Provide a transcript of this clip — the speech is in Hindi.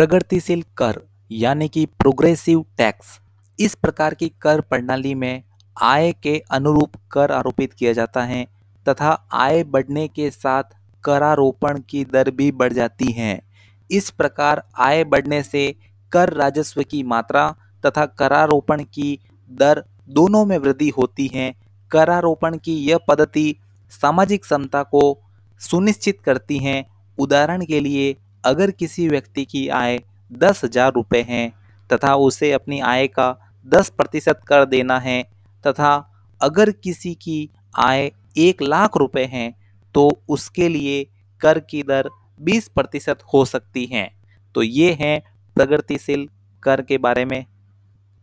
प्रगतिशील कर, यानी कि प्रोग्रेसिव टैक्स इस प्रकार की कर प्रणाली में आय के अनुरूप कर आरोपित किया जाता है, तथा आय बढ़ने के साथ करारोपण की दर भी बढ़ जाती है। इस प्रकार आय बढ़ने से कर राजस्व की मात्रा तथा करारोपण की दर दोनों में वृद्धि होती है। करारोपण की यह पद्धति सामाजिक समता को सुनिश्चित करती है। उदाहरण के लिए अगर किसी व्यक्ति की आय दस हज़ार रुपये हैं तथा उसे अपनी आय का दस प्रतिशत कर देना है तथा अगर किसी की आय एक लाख रुपये हैं तो उसके लिए कर की दर बीस प्रतिशत हो सकती है। तो ये हैं प्रगतिशील कर के बारे में।